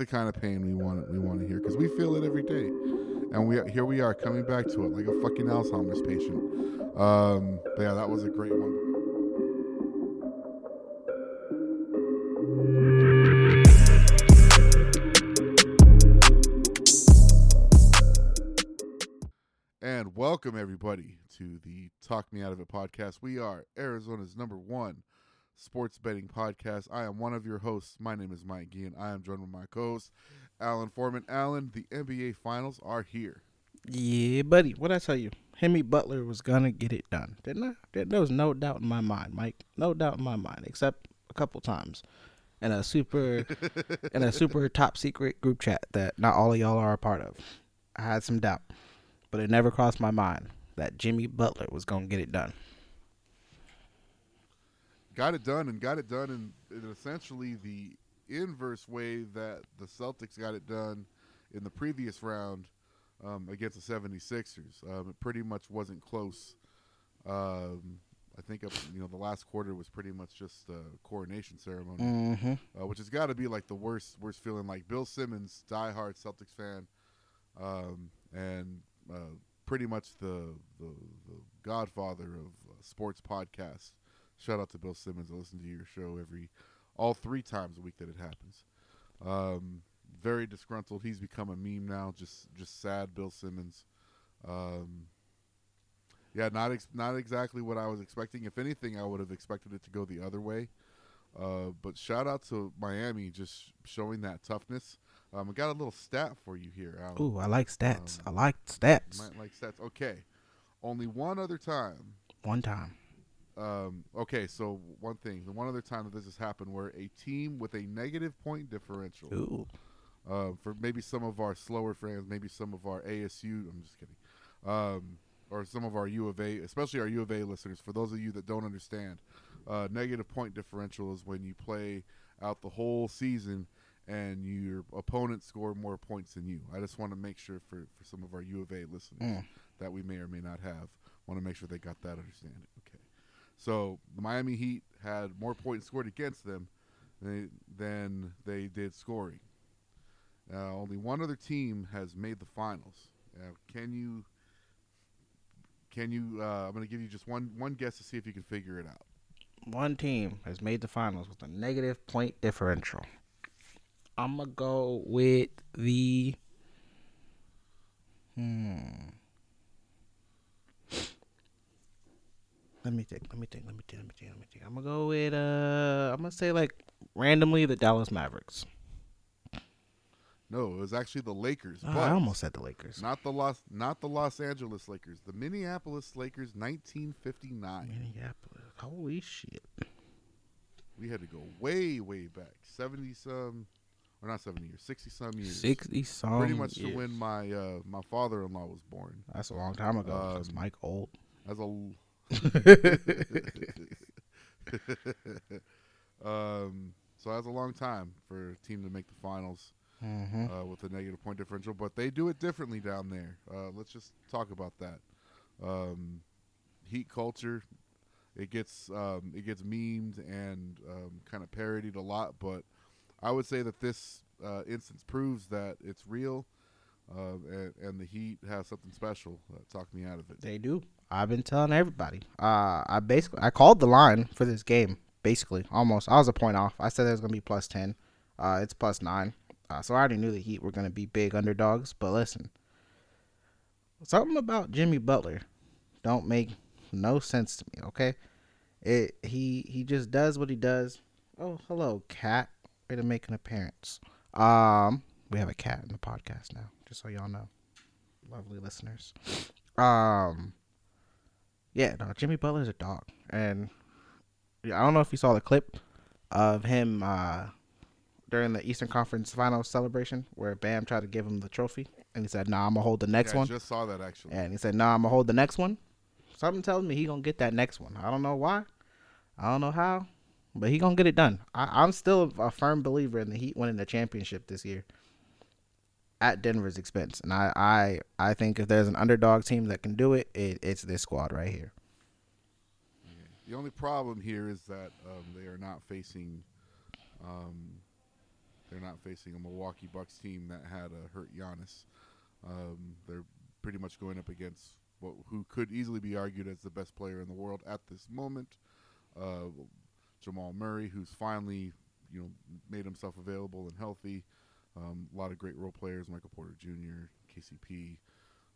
the kind of pain we want we want to hear because we feel it every day, and we here we are coming back to it like a fucking Alzheimer's patient. Um, but yeah, that was a great one. And welcome everybody to the Talk Me Out of It podcast. We are Arizona's number one sports betting podcast. I am one of your hosts. My name is Mike Gian. I am joined with my co-host, Allen Foreman. Allen, the NBA Finals are here. Yeah, buddy. What I tell you, Jimmy Butler was gonna get it done, didn't I? There, there was no doubt in my mind, Mike. No doubt in my mind, except a couple times, in a super, in a super top secret group chat that not all of y'all are a part of. I had some doubt, but it never crossed my mind that Jimmy Butler was gonna get it done. Got it done and got it done in, in essentially the inverse way that the Celtics got it done in the previous round um, against the 76ers. Um, it pretty much wasn't close. Um, I think up, you know the last quarter was pretty much just a coronation ceremony, Mm-hmm. uh, which has got to be like the worst worst feeling. Like Bill Simmons, diehard Celtics fan, um, and uh, pretty much the, the the godfather of uh, sports podcasts. Shout out to Bill Simmons. I listen to your show every all three times a week that it happens. Um, very disgruntled. He's become a meme now. Just just sad. Bill Simmons. Um, yeah, not ex- not exactly what I was expecting. If anything, I would have expected it to go the other way. Uh, but shout out to Miami just showing that toughness. Um, I got a little stat for you here, Allen. Ooh, I like stats. Um, I like stats. You might like stats. Okay, only one other time. One time. Um, okay, so one thing, the one other time that this has happened, where a team with a negative point differential, Ooh. uh, for maybe some of our slower fans, maybe some of our ASU, I'm just kidding, um, or some of our U of A, especially our U of A listeners. For those of you that don't understand, uh, negative point differential is when you play out the whole season and your opponent score more points than you. I just want to make sure for, for some of our U of A listeners Mm. that we may or may not have, want to make sure they got that understanding. Okay. So the Miami Heat had more points scored against them than, they did scoring. Uh, only one other team has made the finals. Uh, can you? Can you? Uh, I'm going to give you just one one guess to see if you can figure it out. One team has made the finals with a negative point differential. I'm gonna go with the. Hmm. Let me think. Let me think. Let me think. Let me think. Let me think. I'm gonna go with uh. I'm gonna say like randomly the Dallas Mavericks. No, it was actually the Lakers. But I almost said the Lakers. not the Los not the Los Angeles Lakers, the Minneapolis Lakers, 1959. Minneapolis. Holy shit. We had to go way way back, 70 some, or not 70 years, 60 some years. Sixty some. pretty much to when my uh, my father-in-law was born. That's a long time ago. Um, Mike old. As a um, so that's a long time for a team to make the finals mm-hmm. uh, with a negative point differential, but they do it differently down there. Uh, let's just talk about that. Um, heat culture, it gets um, it gets memed and um, kind of parodied a lot, but I would say that this uh, instance proves that it's real, uh, and, and the Heat has something special. Uh, talk me out of it. They do. I've been telling everybody. Uh, I basically I called the line for this game. Basically, almost. I was a point off. I said it was gonna be plus ten. Uh, it's plus nine. Uh, so I already knew the Heat were gonna be big underdogs. But listen, something about Jimmy Butler don't make no sense to me. Okay, it he he just does what he does. Oh, hello, cat. Way to make an appearance. Um, we have a cat in the podcast now, just so y'all know, lovely listeners. Um, yeah, no, Jimmy Butler's a dog, and yeah, I don't know if you saw the clip of him uh during the Eastern Conference Finals celebration where Bam tried to give him the trophy, and he said, "Nah, I'm gonna hold the next Yeah, one." I just saw that actually. And he said, "Nah, I'm gonna hold the next one." Something tells me he gonna get that next one. I don't know why. I don't know how, but he gonna get it done. I, I'm still a firm believer in the Heat winning the championship this year at Denver's expense, and I I I think if there's an underdog team that can do it, it it's this squad right here. The only problem here is that um, they are not facing um, They're not facing a Milwaukee Bucks team that had a hurt Giannis. Um, they're pretty much going up against what, who could easily be argued as the best player in the world at this moment, uh, Jamal Murray, who's finally you know made himself available and healthy. Um, a lot of great role players, Michael Porter Jr., KCP.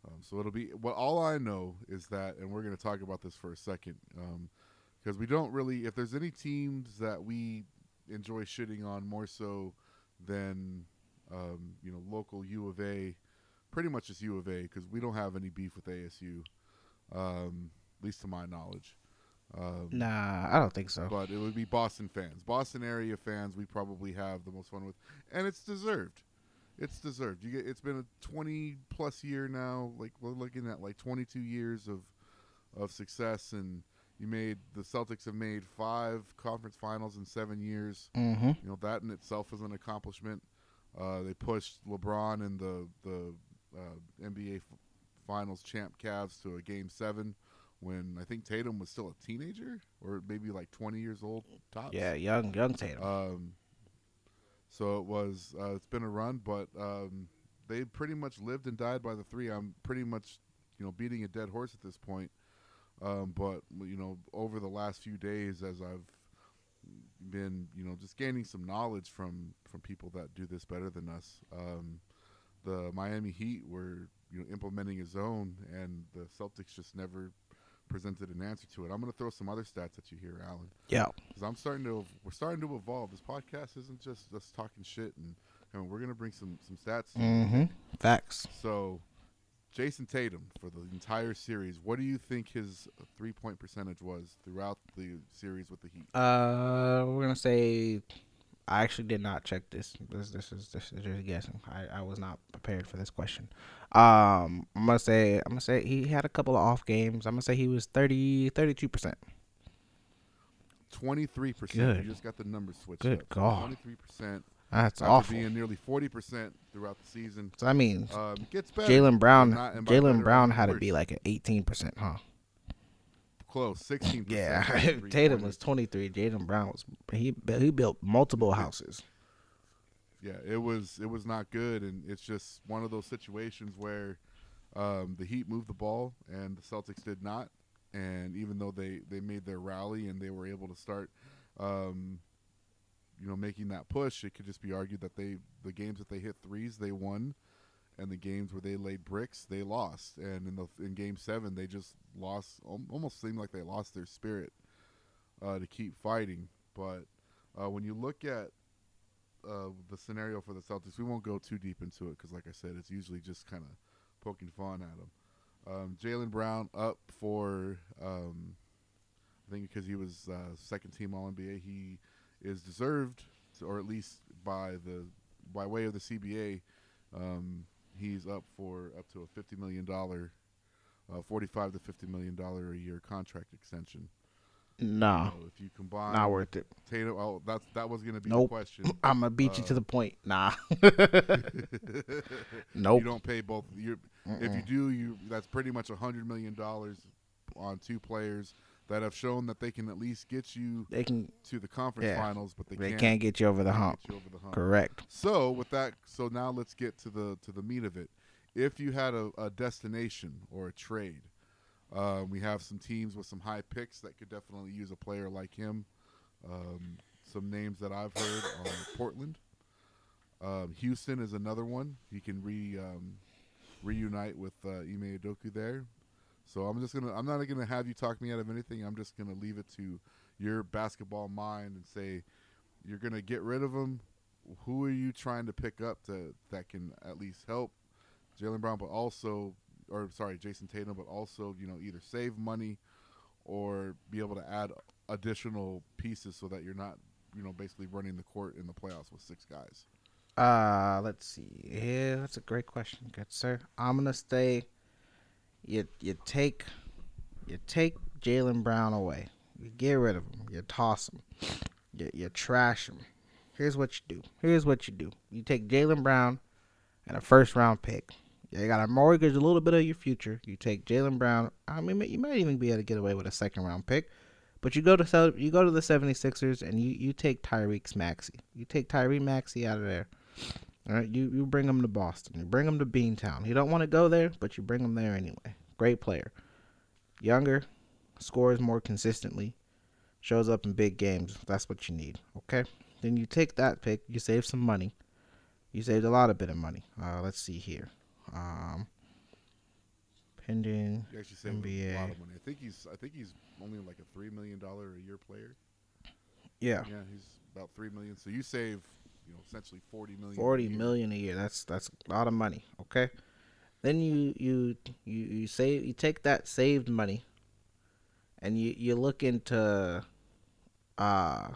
Um, so it'll be. Well, all I know is that, and we're going to talk about this for a second, because um, we don't really. If there's any teams that we enjoy shitting on more so than um, you know local U of A, pretty much just U of A, because we don't have any beef with ASU, um, at least to my knowledge. Um, nah, I don't think so. But it would be Boston fans, Boston area fans. We probably have the most fun with, and it's deserved. It's deserved. You get. It's been a twenty plus year now. Like we're looking at like twenty two years of of success, and you made the Celtics have made five conference finals in seven years. Mm-hmm. You know that in itself is an accomplishment. Uh, they pushed LeBron and the the uh, NBA Finals champ Cavs to a game seven when I think Tatum was still a teenager or maybe like 20 years old tops. Yeah, young young Tatum. Um, so it was. Uh, it's been a run, but um, they pretty much lived and died by the three. I'm pretty much, you know, beating a dead horse at this point. Um, but you know, over the last few days, as I've been, you know, just gaining some knowledge from from people that do this better than us. Um, the Miami Heat were, you know, implementing a zone, and the Celtics just never presented an answer to it. I'm going to throw some other stats at you here, Allen. Yeah. Because I'm starting to, we're starting to evolve. This podcast isn't just us talking shit, and, and we're going to bring some some stats. Mm-hmm. Facts. So, Jayson Tatum for the entire series, what do you think his three point percentage was throughout the series with the Heat? Uh, we're gonna say. I actually did not check this. This this is this is just guessing. I, I was not prepared for this question. Um, I'm gonna say I'm gonna say he had a couple of off games. I'm gonna say he was 30 32 percent. Twenty three percent. You just got the numbers switched. Good up. God. Twenty three percent. That's after awful. being nearly forty percent throughout the season. So I mean, um, gets better. Jaylen Brown. but not- and by better, Jaylen Brown had to be like an 18 percent, huh? Close, sixteen. Yeah, Tatum was 23. Jaylen Brown was he he built multiple houses. Yeah, it was it was not good, and it's just one of those situations where um, the Heat moved the ball and the Celtics did not. And even though they they made their rally and they were able to start, um, you know, making that push, it could just be argued that they the games that they hit threes they won, and the games where they laid bricks they lost. And in the in Game Seven they just lost. Almost seemed like they lost their spirit uh, to keep fighting. But uh, when you look at uh, the scenario for the Celtics. We won't go too deep into it because, like I said, it's usually just kind of poking fun at them. Um, Jaylen Brown up for, um, I think because he was uh, second team All NBA, he is deserved, or at least by the by way of the CBA, um, he's up for up to a fifty million dollar, uh, forty-five to fifty million dollar a year contract extension. Nah, So if you combine not worth it. Tatum, oh, that's that was going to be Nope. the question. I'm gonna beat you to Uh, the point. Nah. Nope. You don't pay both. you if you do, you that's pretty much a hundred million dollars on two players that have shown that they can at least get you They can. to the conference Yeah. finals, but they, They can't, can't get you over the hump. you over the hump. Correct. So with that, so now let's get to the to the meat of it. If you had a, a destination or a trade, uh, we have some teams with some high picks that could definitely use a player like him. Um, some names that I've heard are Portland. Um, Houston is another one. He can re um, reunite with uh, Ime Udoka there. So I'm just gonna. I'm not gonna have you talk me out of anything. I'm just gonna leave it to your basketball mind and say you're gonna get rid of him. Who are you trying to pick up to that can at least help Jaylen Brown, but also, or sorry, Jayson Tatum, but also you know either save money or be able to add additional pieces so that you're not you know basically running the court in the playoffs with six guys. Uh, let's see. Yeah, that's a great question, good sir. I'm gonna stay. You you take, you take Jaylen Brown away. You get rid of him. You toss him. You you trash him. Here's what you do. Here's what you do. You take Jaylen Brown and a first round pick. You got to mortgage a little bit of your future. You take Jaylen Brown. I mean, you might even be able to get away with a second round pick. But you go to you go to the 76ers and you, you take Tyreek Maxey. You take Tyree Maxey out of there. All right, you, you bring him to Boston. You bring him to Beantown. You don't want to go there, but you bring him there anyway. Great player. Younger, scores more consistently, shows up in big games. That's what you need. Okay. Then you take that pick. You save some money. You saved a lot of bit of money. Uh, let's see here. Um, pending You actually saved NBA. a lot of money. I think he's I think he's only like a three million dollar a year player. Yeah. Yeah, he's about three million. So you save, you know, essentially forty million. a Forty year. million a year. That's that's a lot of money. Okay. Then you you you you save you take that saved money, and you you look into, uh,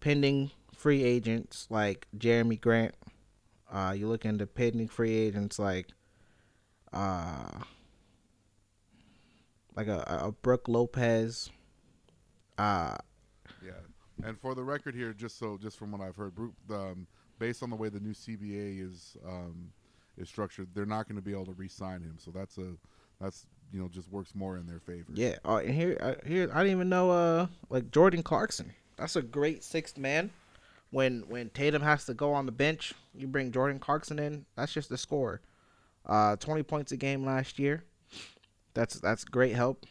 pending free agents like Jerami Grant. Uh, you look into pending free agents like, uh, like a a Brook Lopez. Uh, and for the record here, just so just from what I've heard, um, based on the way the new CBA is um, is structured, they're not going to be able to re-sign him. So that's a that's you know just works more in their favor. Yeah. Oh, and here, uh, here, I didn't even know. Uh, like Jordan Clarkson. That's a great sixth man. When when Tatum has to go on the bench, you bring Jordan Clarkson in. That's just the score. Uh, twenty points a game last year. That's that's great help.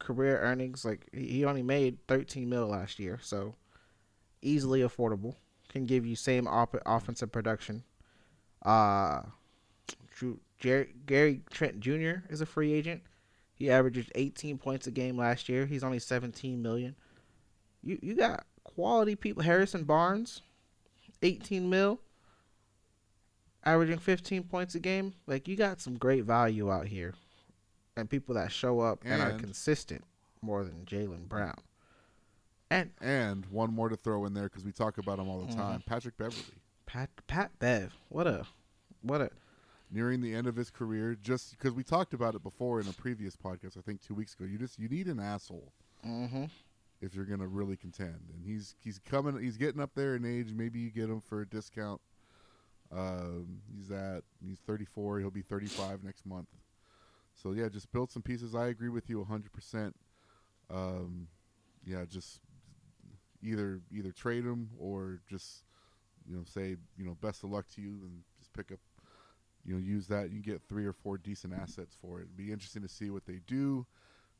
Career earnings like he only made thirteen mil last year, so easily affordable. Can give you same op- offensive production. Uh, Drew, Jer- Gary Trent Jr. is a free agent. He averages 18 points a game last year. He's only 17 million. You you got quality people. Harrison Barnes, 18 mil, averaging 15 points a game. Like you got some great value out here, and people that show up and, are consistent more than Jaylen Brown. And And one more to throw in there because we talk about him all the Mhm. time. Patrick Beverley, Pat Pat Bev, what a what a nearing the end of his career, just because we talked about it before in a previous podcast, I think two weeks ago. You just you need an asshole mm-hmm. if you're gonna really contend. And he's he's coming, he's getting up there in age. Maybe you get him for a discount. Um, he's at he's 34. He'll be 35 next month. So yeah, just build some pieces. I agree with you 100. percent Um, yeah, just either either trade them or just you know say you know best of luck to you and just pick up you know use that you get three or four decent assets for it. It'd be interesting to see what they do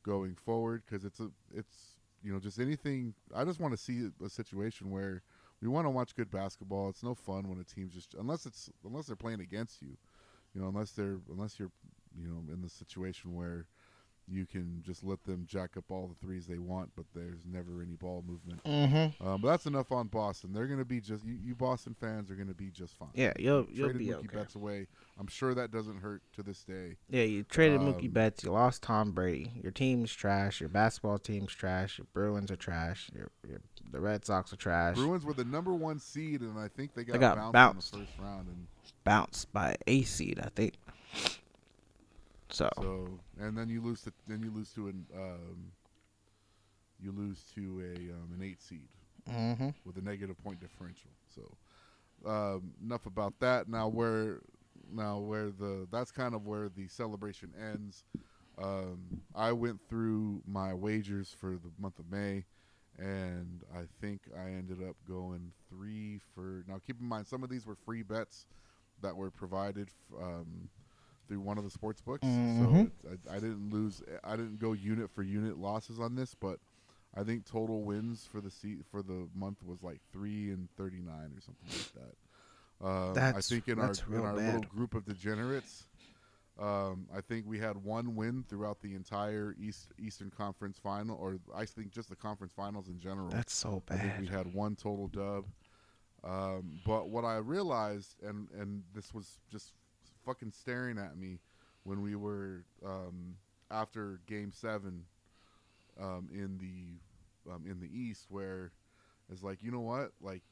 going forward because it's a it's you know just anything. I just want to see a situation where we want to watch good basketball. It's no fun when a team's just unless it's unless they're playing against you, you know, unless they're unless you're you know in the situation where you can just let them jack up all the threes they want, but there's never any ball movement. Mm-hmm. Um, but that's enough on Boston. They're going to be just you, you Boston fans are going to be just fine. Yeah, you'll you'll Traded be Mookie okay. Betts away. I'm sure that doesn't hurt to this day. Yeah, you traded Mookie Um, Betts. You lost Tom Brady. Your team's trash. Your basketball team's trash. Your Bruins are trash. Your, your the Red Sox are trash. Bruins were the number one seed, and I think they got, got bounced, bounced. in the first round. And Bounced by a seed, I think. So, so, and then you lose to then you lose to an um, you lose to a um, an eight seed hmm with a negative point differential. So, um, enough about that. Now where now where the that's kind of where the celebration ends. Um, I went through my wagers for the month of May, and I think I ended up going three for. Now keep in mind, some of these were free bets that were provided f- um, through one of the sports books. Mhm. So I, I didn't lose. I didn't go unit for unit losses on this, but I think total wins for the se- for the month was like three and thirty nine or something like that. Um, I think in that's our in our little group of degenerates, um, I think we had one win throughout the entire East Eastern Conference final, or I think just the conference finals in general. that's so I think we had one total dub. Um, but what I realized, and and this was just fucking staring at me when we were um, after Game Seven um, in the um, in the East, where it's like you know what, like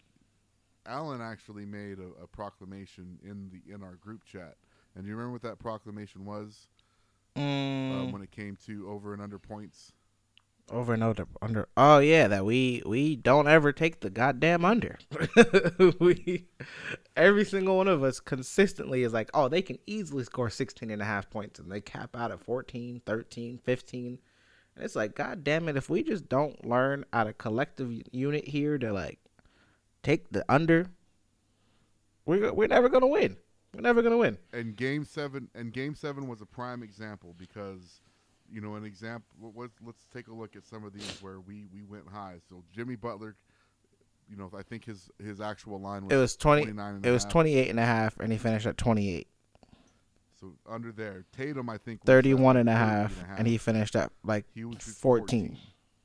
Allen actually made a, a proclamation in the in our group chat, and do you remember what that proclamation was? Uh, Mm, when it came to over and under points? Over and over under. Oh yeah, that we we don't ever take the goddamn under. we every single one of us consistently is like, oh, they can easily score 16 and a half points and they cap out at 14, 13, 15. And it's like, God damn it, if we just don't learn out a collective unit here to like take the under, we're we're never gonna win. We're never gonna win. And game seven and game seven was a prime example because, you know, an example. Let's let's take a look at some of these where we we went high. So Jimmy Butler, you know, I think his his actual line was It was 20 29 and It a was half. 28 and a half, and he finished at 28. So under there, Tatum, I think, was 31 and a half, and he finished at like he was at 14.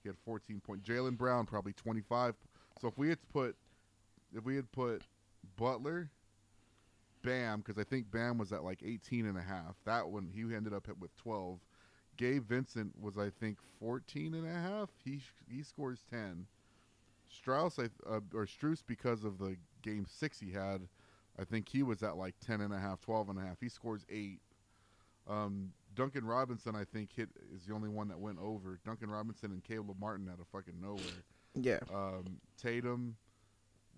He had 14 points. Jaylen Brown probably 25. So if we had put, if we had put Butler, Bam, because I think Bam was at like 18 and a half. That one he ended up with 12. Gabe Vincent was I think 14 and a half. He he scores 10. Strauss I, uh, or Strus because of the game six he had, I think he was at like 10 and a half, 12 and a half. He scores eight. Um, Duncan Robinson, I think, hit is the only one that went over. Duncan Robinson and Caleb Martin out of fucking nowhere. Yeah. Um, Tatum,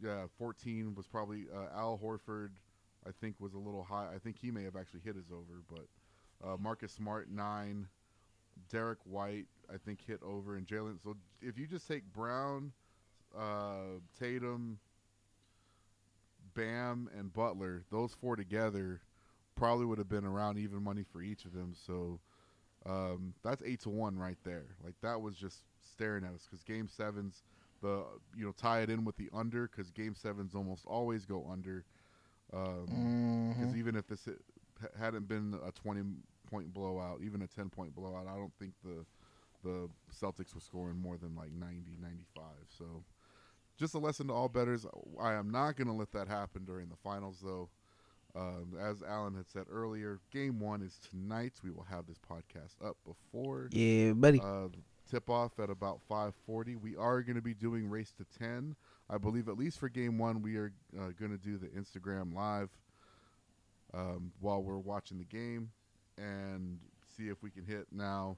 yeah, 14 was probably uh, Al Horford. I think was a little high. I think he may have actually hit his over, but uh, Marcus Smart nine, Derrick White I think hit over, and Jaylen. So if you just take Brown, uh, Tatum, Bam, and Butler, those four together probably would have been around even money for each of them. So um, that's eight to one right there. Like that was just staring at us because Game Sevens, the you know tie it in with the under because Game Sevens almost always go under. Because Mhm. even if this hadn't been a twenty point blowout, even a ten point blowout, I don't think the the Celtics were scoring more than like 90, 95. So just a lesson to all betters. I am not going to let that happen during the finals, though. Um, as Allen had said earlier, game one is tonight. We will have this podcast up before Yeah, buddy. uh, tip off at about 5:40. We are going to be doing race to 10. I believe at least for game one, we are uh, going to do the Instagram live um, while we're watching the game and see if we can hit. Now,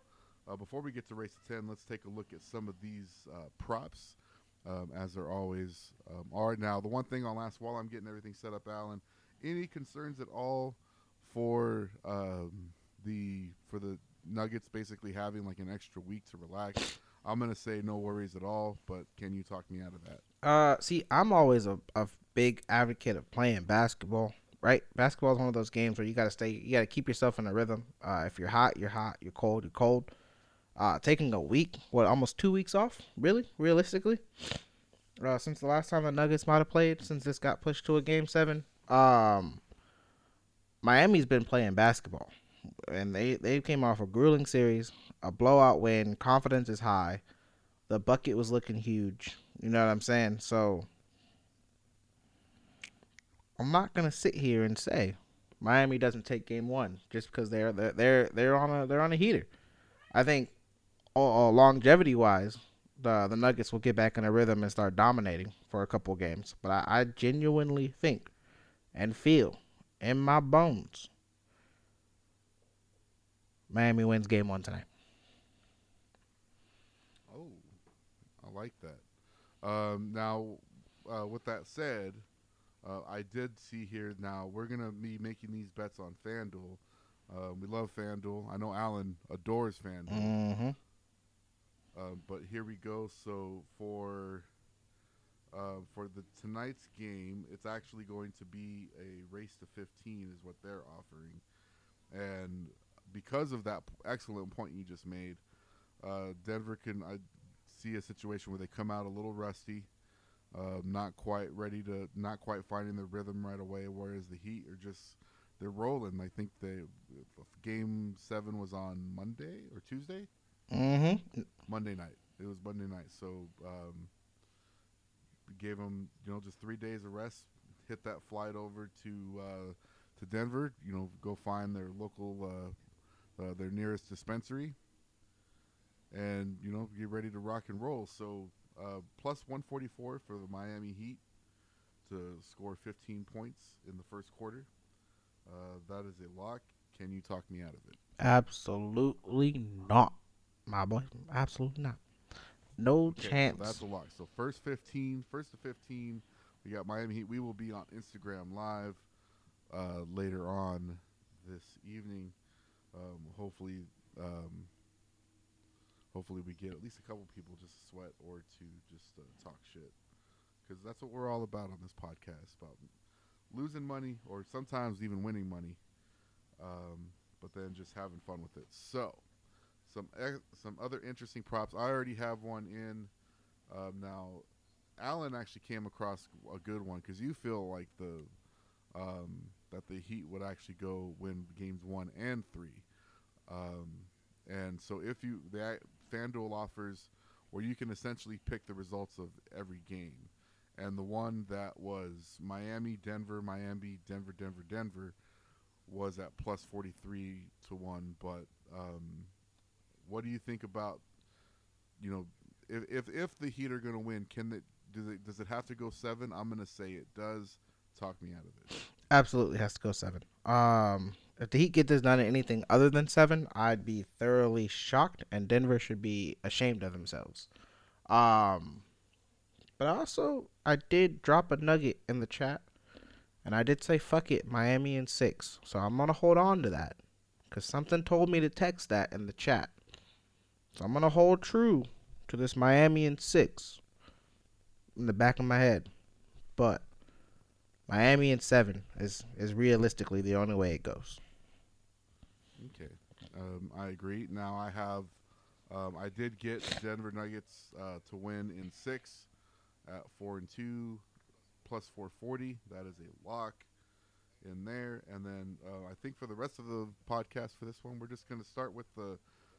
uh, before we get to race to 10, let's take a look at some of these uh, props. Um, as there always um, are. Now, the one thing I'll ask while I'm getting everything set up, Allen, any concerns at all for um, the for the Nuggets basically having like an extra week to relax? I'm gonna say no worries at all, but can you talk me out of that? Uh, see, I'm always a, a big advocate of playing basketball. Right, basketball is one of those games where you gotta stay, you gotta keep yourself in a rhythm. Uh, if you're hot, you're hot. You're cold, you're cold. Uh, taking a week, what, almost two weeks off? Really, realistically, uh, since the last time the Nuggets might have played, since this got pushed to a game seven, um, Miami's been playing basketball, and they they came off a grueling series, a blowout win. Confidence is high. The bucket was looking huge. You know what I'm saying? So I'm not gonna sit here and say Miami doesn't take game one just because they're they're they're, on a they're on a heater. I think uh, longevity wise, the the Nuggets will get back in a rhythm and start dominating for a couple games. But I, I genuinely think and feel in my bones Miami wins game one tonight. Oh, I like that. Um, now, uh, with that said, uh, I did see here now we're gonna be making these bets on FanDuel. Uh, we love FanDuel. I know Allen adores FanDuel. Mm-hmm. Um, but here we go. So for uh, for the tonight's game, it's actually going to be a race to 15, is what they're offering, and because of that p- excellent point you just made, uh, Denver can I see a situation where they come out a little rusty, uh, not quite ready to, not quite finding their rhythm right away. Whereas the Heat are just they're rolling. I think they game seven was on Monday or Tuesday. Mm-hmm. Monday night. It was Monday night, so um, gave them you know just three days of rest. Hit that flight over to uh, to Denver. You know, go find their local uh, uh, their nearest dispensary, and you know get ready to rock and roll. So uh, plus 144 for the Miami Heat to score 15 points in the first quarter. Uh, that is a lock. Can you talk me out of it? Absolutely not, my boy. Absolutely not. No Okay, so chance. that's a lock. So first 15, first to 15, we got Miami Heat. We will be on Instagram live uh, later on this evening. Um, hopefully, um, hopefully we get at least a couple people just to sweat or to just uh, talk shit because that's what we're all about on this podcast about losing money or sometimes even winning money, um, but then just having fun with it. So some ex- some other interesting props. I already have one in. Um, now, Allen actually came across a good one because you feel like the um, that the Heat would actually go win games one and three. Um, and so if you the FanDuel offers where you can essentially pick the results of every game. And the one that was Miami, Denver, Miami, Denver, Denver, Denver was at plus 43 to 1. But um, what do you think about, you know, if, if, if the Heat are going to win, can it, does it, does it have to go seven? I'm going to say it does. Talk me out of it. Absolutely has to go seven. Um, if the Heat get this done at anything other than seven, I'd be thoroughly shocked, and Denver should be ashamed of themselves. Um, but also, I did drop a nugget in the chat, and I did say fuck it, Miami in six. So I'm gonna hold on to that, cause something told me to text that in the chat. So I'm gonna hold true to this Miami in six in the back of my head, but Miami in seven is is realistically the only way it goes. Okay, um, I agree. Now I have, um, I did get Denver Nuggets uh, to win in six at four and two, plus four forty. That is a lock in there. And then uh, I think for the rest of the podcast for this one, we're just going to start with the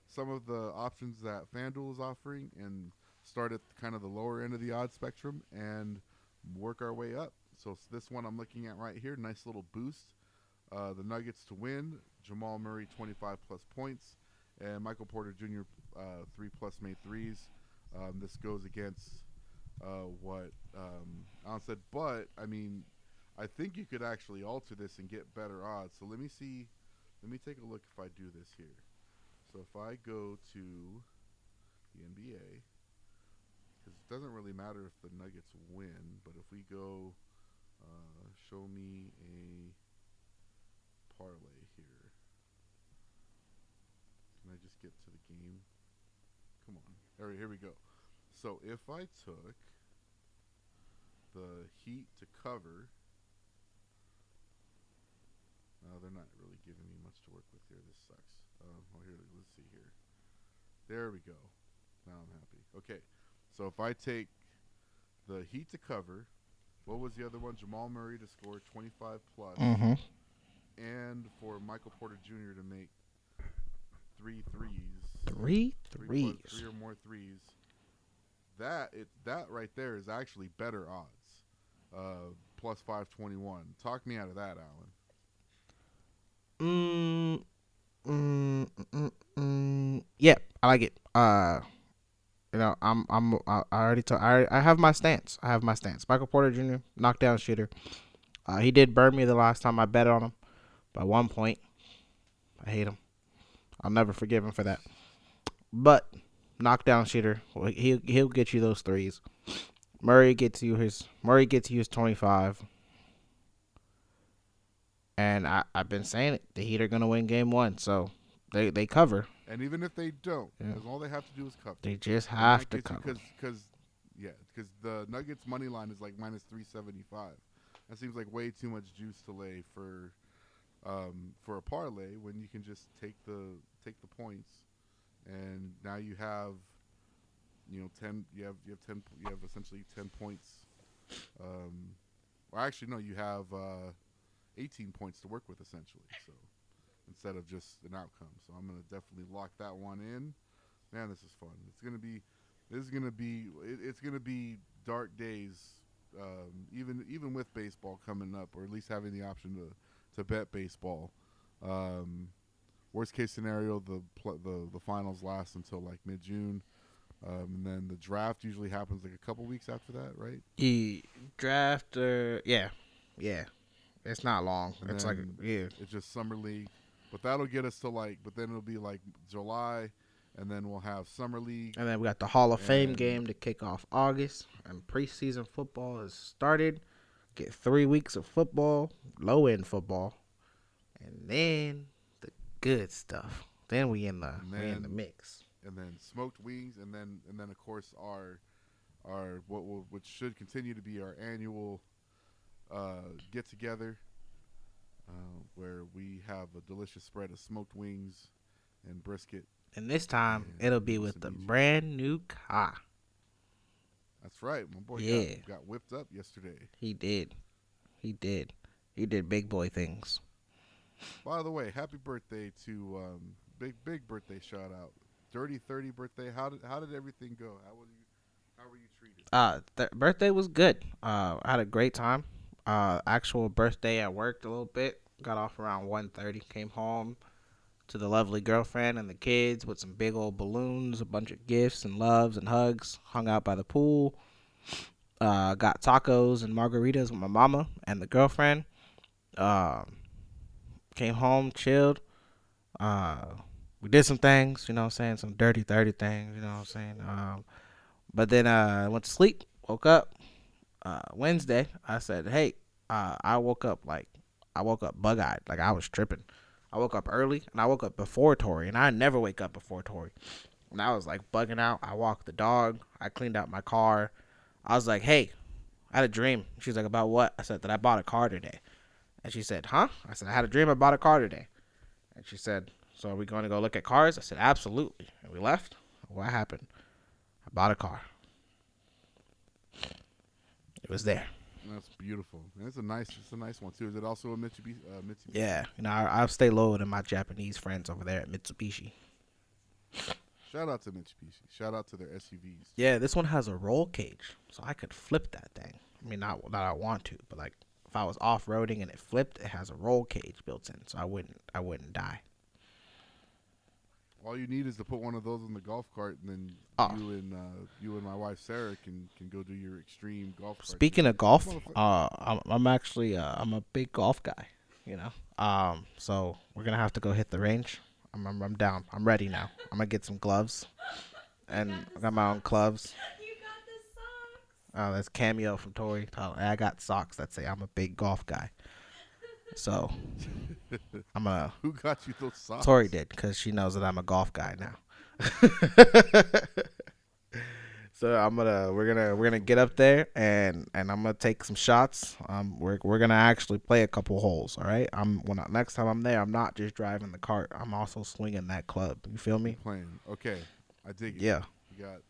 some of the options that FanDuel is offering and start at kind of the lower end of the odd spectrum and work our way up. So this one I'm looking at right here, nice little boost. Uh, the Nuggets to win, Jamal Murray 25 plus points, and Michael Porter Jr. Uh, three plus made threes. Um, this goes against uh, what um, Allen said, but I mean, I think you could actually alter this and get better odds. So let me see. Let me take a look if I do this here. So if I go to the NBA, because it doesn't really matter if the Nuggets win, but if we go uh, show me a parlay here. Can I just get to the game? Come on. All right, here we go. So if I took the Heat to cover, no, they're not really giving me much to work with here. This sucks. Um, well, here, let's see here. There we go. Now I'm happy. Okay, so if I take the Heat to cover, what was the other one? Jamal Murray to score 25 plus, Mm-hmm. And for Michael Porter Jr. to make three threes, Three three, threes. plus, three or more threes. That it that right there is actually better odds, uh, plus 521. Talk me out of that, Allen. Mm, mm, mm, mm, yeah, I like it. Uh, you know, I'm I'm I I already told I I have my stance. I have my stance. Michael Porter Jr. knockdown shooter. Uh, he did burn me the last time I bet on him by one point. I hate him. I'll never forgive him for that. But knockdown shooter, well, he he'll get you those threes. Murray gets you his Murray gets you his twenty five. And I, I've been saying it. The Heat are gonna win game one, so they they cover. And even if they don't, Yeah. all they have to do is cover. They just have to cover. Because, because, yeah, because the Nuggets money line is like minus three seventy five. That seems like way too much juice to lay for, um, for a parlay when you can just take the take the points, and now you have, you know, ten. You have you have ten. You have essentially ten points. Um, well, actually, no, you have uh, eighteen points to work with essentially. So instead of just an outcome. So I'm gonna definitely lock that one in. Man, this is fun. It's gonna be, this is gonna be, it, it's gonna be dark days. Um, even even with baseball coming up, or at least having the option to to bet baseball. Um, worst case scenario, the pl- the the finals last until like mid June. Um, and then the draft usually happens like a couple weeks after that, right? The draft or yeah, yeah. It's not long. And it's like yeah. It's just summer league, but that'll get us to like. But then it'll be like July, and then we'll have summer league. And then we got the Hall of Fame game to kick off August, and preseason football has started. Get three weeks of football, low end football, and then the good stuff. Then we in the And we in the mix. and then smoked wings, and then and then of course our our what will which should continue to be our annual uh, get together, uh, where we have a delicious spread of smoked wings and brisket. And this time Yeah, it'll be with the brand new car. That's right, my boy Yeah. got, got whipped up yesterday. He did. He did. He did big boy things. By the way, happy birthday to um, big big birthday shout out, Dirty Thirty birthday. How did how did everything go? How were you how were you treated? Uh, th- birthday was good. Uh, I had a great time. Uh, actual birthday, I worked a little bit. Got off around 1.30. Came home to the lovely girlfriend and the kids with some big old balloons, a bunch of gifts and loves and hugs. Hung out by the pool. Uh, got tacos and margaritas with my mama and the girlfriend. Um, came home, chilled. Uh, we did some things, you know what I'm saying? Some dirty 30 things, you know what I'm saying? Um, but then uh, I went to sleep, woke up uh, Wednesday. I said, hey, uh, I woke up like, I woke up bug eyed. Like I was tripping. I woke up early and I woke up before Tori. And I never wake up before Tori. And I was like bugging out. I walked the dog. I cleaned out my car. I was like, hey, I had a dream. She's like, about what? I said, that I bought a car today. And she said, huh? I said, I had a dream I bought a car today. And she said, so are we going to go look at cars? I said, absolutely. And we left. What happened? I bought a car. It was there. That's beautiful. And it's a nice it's a nice one too. Is it also a Mitsubishi? Uh, Mitsubishi? Yeah, you know, I, I'll stay lower than my Japanese friends over there at Mitsubishi. Shout out to Mitsubishi. Shout out to their SUVs. Yeah, this one has a roll cage, so I could flip that thing. I mean, not that I want to, but like if I was off roading and it flipped, it has a roll cage built in, so I wouldn't, I wouldn't die. All you need is to put one of those in the golf cart, and then Oh. you and uh, you and my wife Sarah can can go do your extreme golf. cart. Speaking of golf, uh, I'm, I'm actually, uh, I'm a big golf guy. You know, um, so we're gonna have to go hit the range. I'm, I'm, I'm down. I'm ready now. I'm gonna get some gloves, and I got my own clubs. You got the socks. Oh, that's cameo from Tori. I got socks that say I'm a big golf guy. So I'm gonna. who got you those socks? Tori did because she knows that I'm a golf guy now. so I'm gonna we're gonna we're gonna get up there and and I'm gonna take some shots. Um, we're we're gonna actually play a couple holes. All right. I'm when I, next time I'm there, I'm not just driving the cart. I'm also swinging that club. You feel me? Playing. Okay, I dig it. Yeah. We got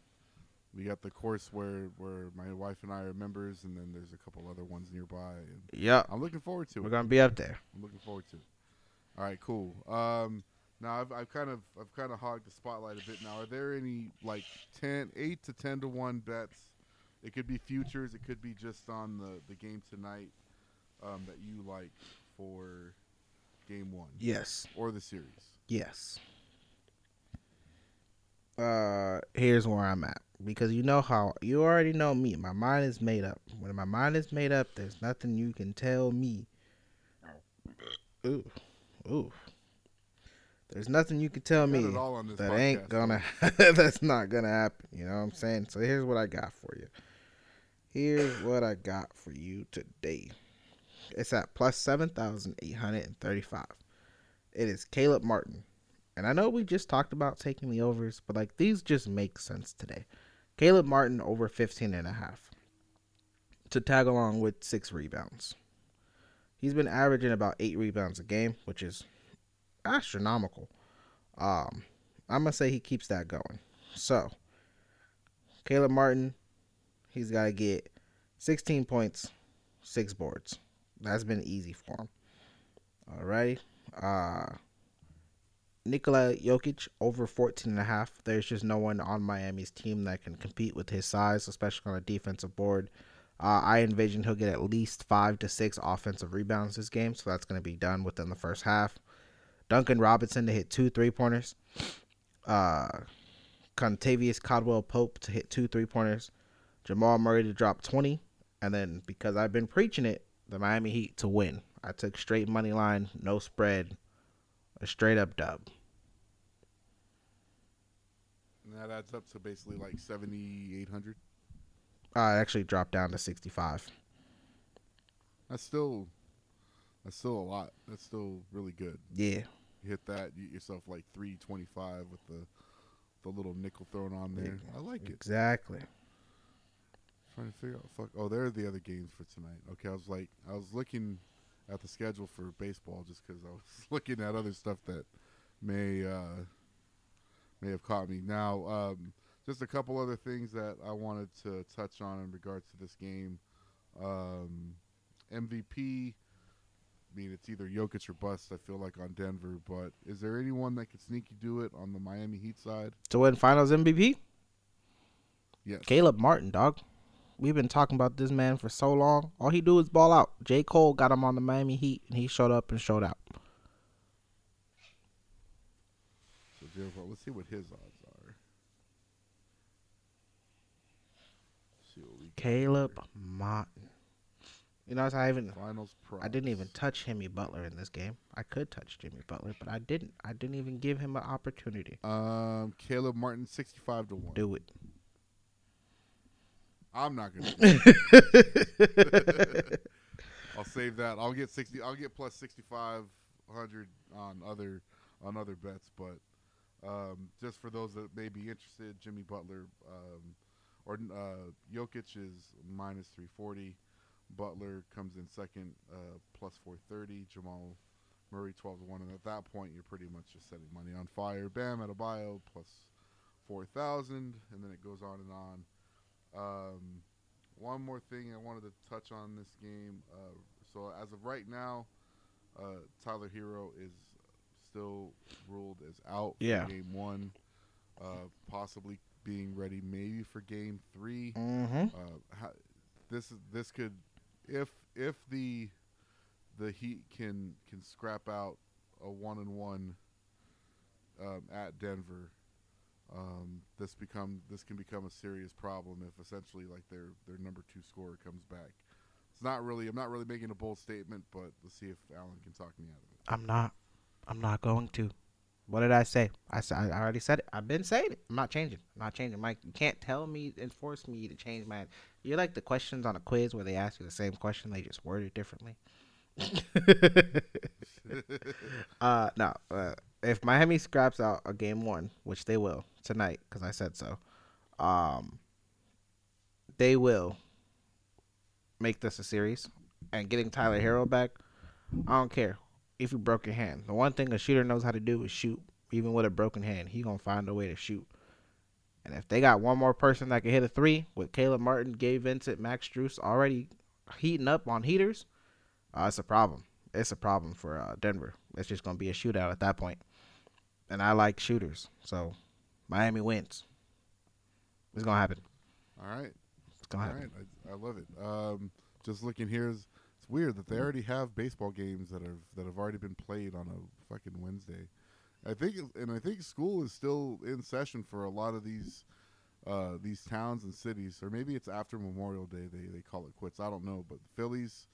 we got the course where where my wife and I are members, and then there's a couple other ones nearby. And Yeah. I'm looking forward to it. We're gonna be up there. I'm looking forward to it. All right, cool. Um, now I've, I've kind of I've kind of hogged the spotlight a bit. Now, are there any like 10, 8 to ten to one bets? It could be futures. It could be just on the the game tonight um, that you like for game one Yes. or the series. Yes. Uh, here's where I'm at because you know how you already know me. My mind is made up. When my mind is made up, there's nothing you can tell me. Ooh, ooh. There's nothing you can tell me it all on this that podcast, ain't gonna. that's not gonna happen. You know what I'm saying? So here's what I got for you. Here's what I got for you today. It's at plus seven thousand eight hundred and thirty-five. It is Caleb Martin. And I know we just talked about taking the overs, but like these just make sense today. Caleb Martin over 15 and a half to tag along with six rebounds. He's been averaging about eight rebounds a game, which is astronomical. Um, I'm gonna say he keeps that going. So, Caleb Martin, he's got to get 16 points, six boards. That's been easy for him. Alrighty. Uh, Nikola Jokic over 14 and a half. There's just no one on Miami's team that can compete with his size, especially on a defensive board. Uh, I envision he'll get at least five to six offensive rebounds this game, so that's going to be done within the first half. Duncan Robinson to hit two three pointers. Uh, Kentavious Caldwell Pope to hit two three pointers. Jamal Murray to drop 20. And then because I've been preaching it, the Miami Heat to win. I took straight money line, no spread, a straight up dub. And that adds up to basically like seventy eight hundred. Uh, I actually dropped down to 65. That's still that's still a lot. That's still really good. Yeah. You hit that, you get yourself like three twenty five with the the little nickel thrown on there. I like it. Exactly. Trying to figure out. Fuck. Oh, there are the other games for tonight. Okay, I was like, I was looking at the schedule for baseball just because I was looking at other stuff that may uh, may have caught me. Now, um, just a couple other things that I wanted to touch on in regards to this game. Um, MVP. I mean, it's either Jokic or bust. I feel like on Denver, but is there anyone that could sneaky do it on the Miami Heat side? To win Finals MVP, Yes. Caleb Martin, dog. We've been talking about this man for so long. All he do is ball out. J. Cole got him on the Miami Heat, and he showed up and showed out. So Brown- let's see what his odds are. see what we Caleb. Martin. You know, I even finals. I didn't even touch Jimmy Butler in this game. I could touch Jimmy Butler, but I didn't. I didn't even give him an opportunity. Um, Caleb Martin, sixty-five to one. Do it. I'm not gonna. I'll save that. I'll get sixty. I'll get plus sixty-five hundred on other on other bets, but um, just for those that may be interested, Jimmy Butler um, or uh, Jokic is minus three forty. Butler comes in second, uh, plus four thirty. Jamal Murray twelve to one, and at that point, you're pretty much just setting money on fire. Bam Adebayo plus four thousand, and then it goes on and on. Um, one more thing I wanted to touch on this game. Uh, so as of right now, uh, Tyler Herro is still ruled as out Yeah. for game one, uh, possibly being ready maybe for game three. Mm-hmm. Uh, ha- this is this could if if the the Heat can can scrap out a one and one um, at Denver, um, this become this can become a serious problem if essentially like their their number two scorer comes back. It's not really I'm not really making a bold statement, but let's see if Allen can talk me out of it. I'm not. I'm not going to. What did I say? I said I already said it. I've been saying it. I'm not changing. I'm not changing. Mike, you can't tell me and force me to change my. You're like the questions on a quiz where they ask you the same question, they just word it differently. uh, no. Uh, if Miami scraps out a game one, which they will tonight, because I said so, um, they will make this a series. And getting Tyler Herro back, I don't care if you broke your hand. The one thing a shooter knows how to do is shoot. Even with a broken hand, he gonna find a way to shoot. And if they got one more person that can hit a three with Caleb Martin, Gabe Vincent, Max Strus already heating up on heaters, uh, it's a problem. It's a problem for uh, Denver. It's just gonna be a shootout at that point. And I like shooters, so Miami wins. It's gonna happen. All right. It's gonna All happen. right, I, I love it. Um, just looking here, is it's weird that they already have baseball games that have that have already been played on a fucking Wednesday. I think, and I think school is still in session for a lot of these uh, these towns and cities, or maybe it's after Memorial Day. They they call it quits. I don't know, but the Phillies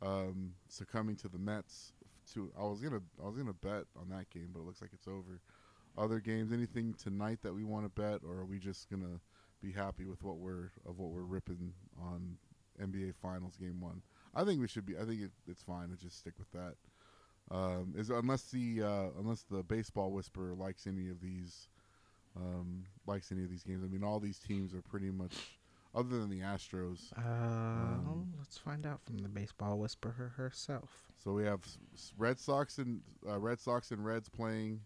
um, succumbing to the Mets. To I was gonna I was gonna bet on that game, but it looks like it's over. Other games, anything tonight that we want to bet, or are we just gonna be happy with what we're of what we're ripping on NBA Finals Game One. I think we should be. I think it, it's fine to just stick with that. Um, is unless the uh, unless the baseball whisperer likes any of these um, likes any of these games. I mean, all these teams are pretty much other than the Astros. Um, let's find out from the baseball whisperer herself. So we have s- s- Red Sox and uh, Red Sox and Reds playing.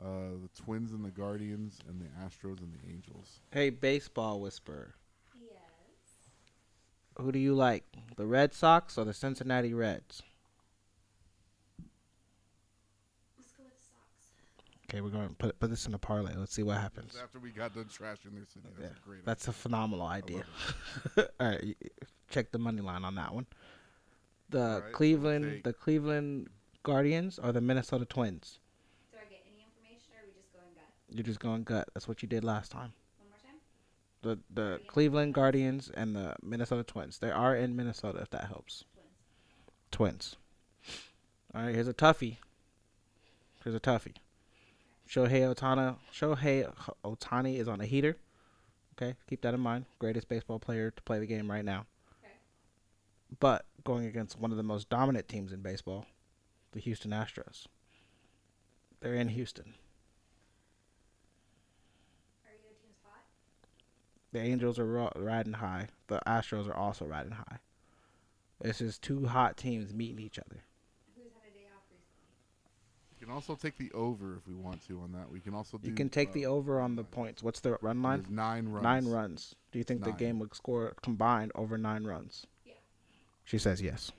Uh, the Twins and the Guardians, and the Astros and the Angels. Hey, baseball whisperer. Yes. Who do you like, the Red Sox or the Cincinnati Reds? Let's go with the Sox. Okay, we're going to put put this in a parlay. Let's see what happens. After we got done trashing their city, that's a great. That's a phenomenal idea. All right, check the money line on that one. The All right, so Cleveland, take- the Cleveland Guardians or the Minnesota Twins. Do I get any information or are we just going gut? You're just going gut. That's what you did last time. One more time? The the Cleveland Guardians and the Minnesota Twins. They are in Minnesota, if that helps. Twins. Twins. All right, here's a toughie. Here's a toughie. Shohei Ohtani. Shohei Ohtani is on a heater. Okay, keep that in mind. Greatest baseball player to play the game right now. Okay. But going against one of the most dominant teams in baseball, the Houston Astros. They're in Houston. The Angels are ro- riding high. The Astros are also riding high. This is two hot teams meeting each other. Who's had a day off recently? We can also take the over if we want to on that. We can also do. You can take uh, the over on the points. What's the run line? there's nine runs. Nine runs. Do you think the Nine. game would score combined over nine runs? Yeah. She says yes.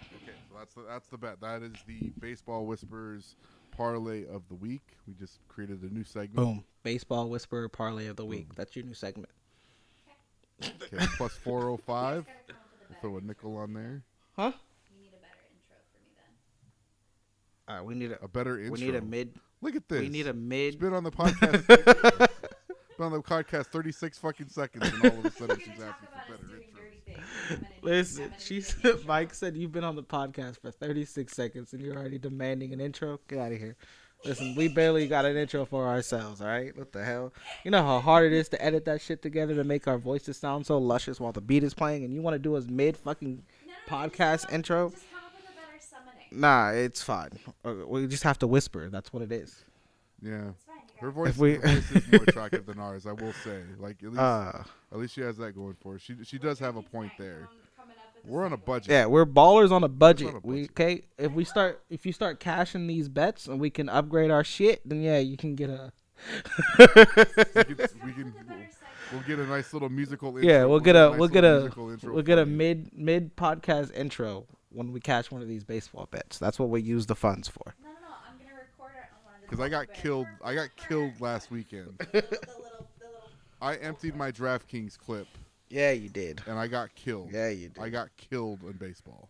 Okay, so that's the, that's the bet. That is the baseball whispers parlay of the week. We just created a new segment. Boom. Baseball Whisperer Parlay of the Week. That's your new segment. Okay, plus four oh five. Gotta come up with a better Throw a nickel on there. Huh? You need a better intro for me then. Uh, we need a, A better intro. we need a mid. Look at this. We need a mid. It's mid. been on the podcast. been on the podcast thirty six fucking seconds, and all of a sudden We're she's gonna talk asking about for us better doing intro. dirty things. I'm gonna- Listen, I'm gonna she said. Mike said you've been on the podcast for 36 seconds and you're already demanding an intro. Get out of here. Listen, we barely got an intro for ourselves, all right? What the hell? You know how hard it is to edit that shit together to make our voices sound so luscious while the beat is playing, and you want to do us mid fucking No, no, no, just podcast come intro? Just come up with a better summoning. Nah, it's fine. Uh, We just have to whisper. That's what it is. Yeah, It's fine. You got her voice, we- her voice is more attractive than ours. I will say. Like at least, Uh, at least she has that going for her. She she does have a point there. Come- coming up with We're on a budget. yeah, we're ballers on a budget. on a We okay. If we start, if you start cashing these bets and we can upgrade our shit, then yeah, you can get a. We can, we come can up with a better segue. we'll get a nice little musical. Intro. Yeah, we'll get a nice we'll get little a musical intro we'll get a mid mid podcast intro when we catch one of these baseball bets. That's what we use the funds for. No, no, no. I'm gonna record it on one of the. Because I got Tupperware. killed. I got killed last weekend. The little, the little, the little. I emptied my DraftKings clip Yeah, you did. and I got killed. Yeah, you did. I got killed in baseball.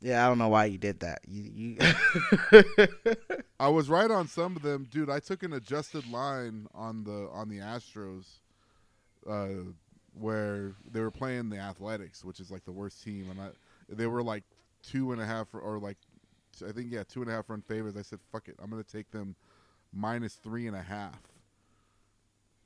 yeah, I don't know why you did that. You you. I was right on some of them, dude. I took an adjusted line on the on the Astros, uh, where they were playing the Athletics, which is like the worst team, and I they were like two and a half or like I think yeah two and a half run favors. I said fuck it, I'm gonna take them minus three and a half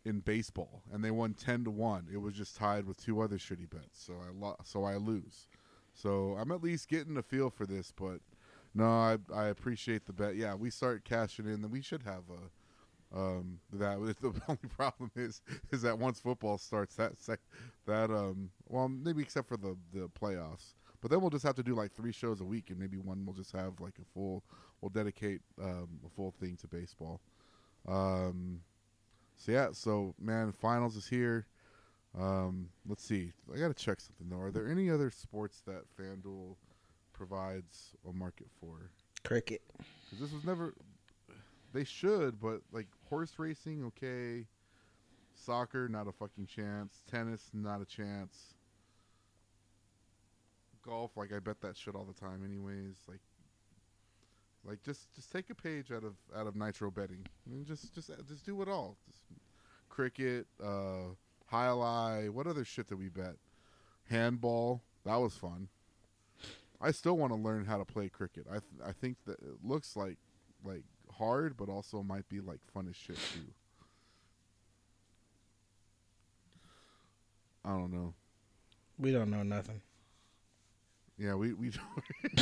in baseball, and they won ten to one. It was just tied with two other shitty bets, so I lo- so I lose. So I'm at least getting a feel for this, but no, I I appreciate the bet. Yeah, we start cashing in, then we should have a um that. The only problem is is that once football starts, that sec, that um well maybe except for the the playoffs, but then we'll just have to do like three shows a week, and maybe one we'll just have like a full we'll dedicate um a full thing to baseball. Um, so yeah, so man, finals is here. Um, let's see. I gotta check something though. Are there any other sports that FanDuel provides a market for? Cricket. Because this was never. They should, but like horse racing, okay. Soccer, not a fucking chance. Tennis, not a chance. Golf, like I bet that shit all the time, anyways. Like, like just just take a page out of out of Nitro betting. Mean, just just just do it all. Just cricket, uh, highlight. What other shit did we bet? Handball. That was fun. I still want to learn how to play cricket. I th- I think that it looks like like hard, but also might be like fun as shit too. I don't know. We don't know nothing. Yeah, we we.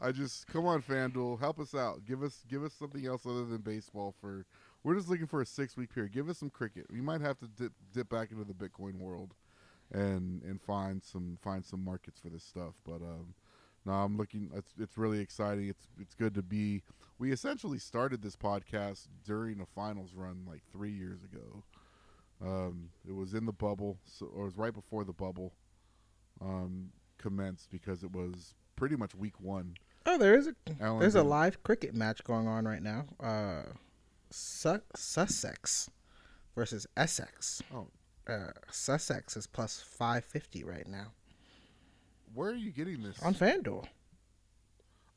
I just come on, FanDuel, help us out. Give us give us something else other than baseball. For we're just looking for a six week period. Give us some cricket. We might have to dip dip back into the Bitcoin world, and and find some find some markets for this stuff. But um, no, I'm looking. It's it's really exciting. It's it's good to be. We essentially started this podcast during a finals run like three years ago. Um, it was in the bubble, so or it was right before the bubble um, commenced because it was pretty much week one. Oh, there is a there's a live cricket match going on right now. Uh, Su- Sussex versus Essex. Oh, Uh, Sussex is plus five fifty right now where are you getting this? on FanDuel.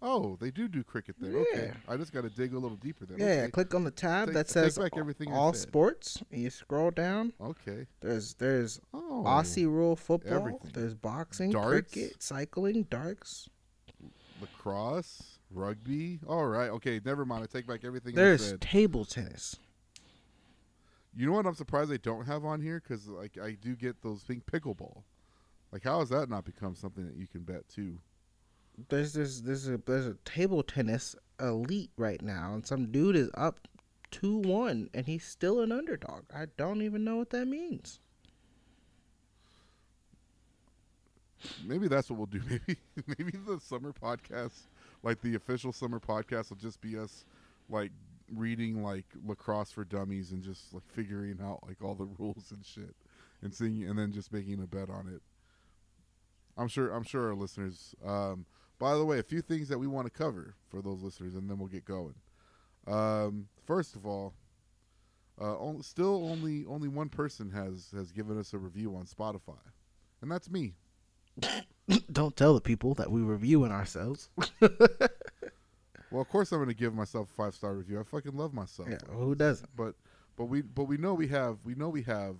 Oh, they do do cricket there. Okay, Yeah. I just got to dig a little deeper there. Yeah, okay. click on the tab Take- that take says back everything I all said. sports. And you scroll down. Okay. There's there's Oh, Aussie rule football. everything. There's boxing, Darts. cricket, cycling, darts. lacrosse, rugby. All right. Okay, never mind. I take back everything I There's said. table tennis. You know what? I'm surprised they don't have on here because like I do get those thing pickleball. Like, how has that not become something that you can bet too? There's this there's a there's a table tennis elite right now, and some dude is up two one, and he's still an underdog. I don't even know what that means. Maybe that's what we'll do. Maybe maybe the summer podcast, like the official summer podcast, will just be us like reading like lacrosse for dummies and just like figuring out like all the rules and shit, and seeing and then just making a bet on it. I'm sure I'm sure our listeners. Um, by the way, a few things that we want to cover for those listeners, and then we'll get going. Um, first of all, uh, still only only one person has has given us a review on Spotify, and that's me. don't tell the people that we reviewing ourselves. Well, of course I'm going to give myself a five star review. I fucking love myself. yeah, who doesn't? But but we but we know we have we know we have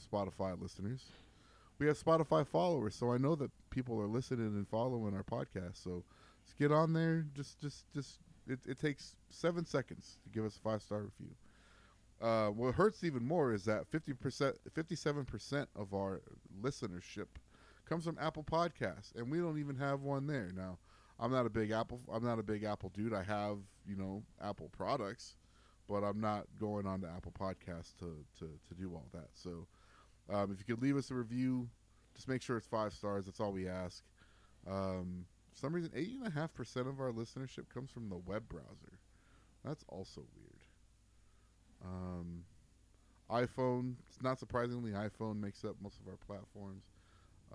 Spotify listeners. We have Spotify followers, so I know that people are listening and following our podcast. So let's get on there. Just just just it, it takes seven seconds to give us a five star review. Uh, what hurts even more is that fifty percent, fifty-seven percent of our listenership comes from Apple Podcasts, and we don't even have one there. Now, I'm not a big Apple. I'm not a big Apple dude. I have you know Apple products, but I'm not going on to Apple Podcasts to to to do all that. So, um, if you could leave us a review, just make sure it's five stars. That's all we ask. Um, for some reason, eight and a half percent of our listenership comes from the web browser. That's also weird. Um, iPhone, it's not surprisingly, iPhone makes up most of our platforms.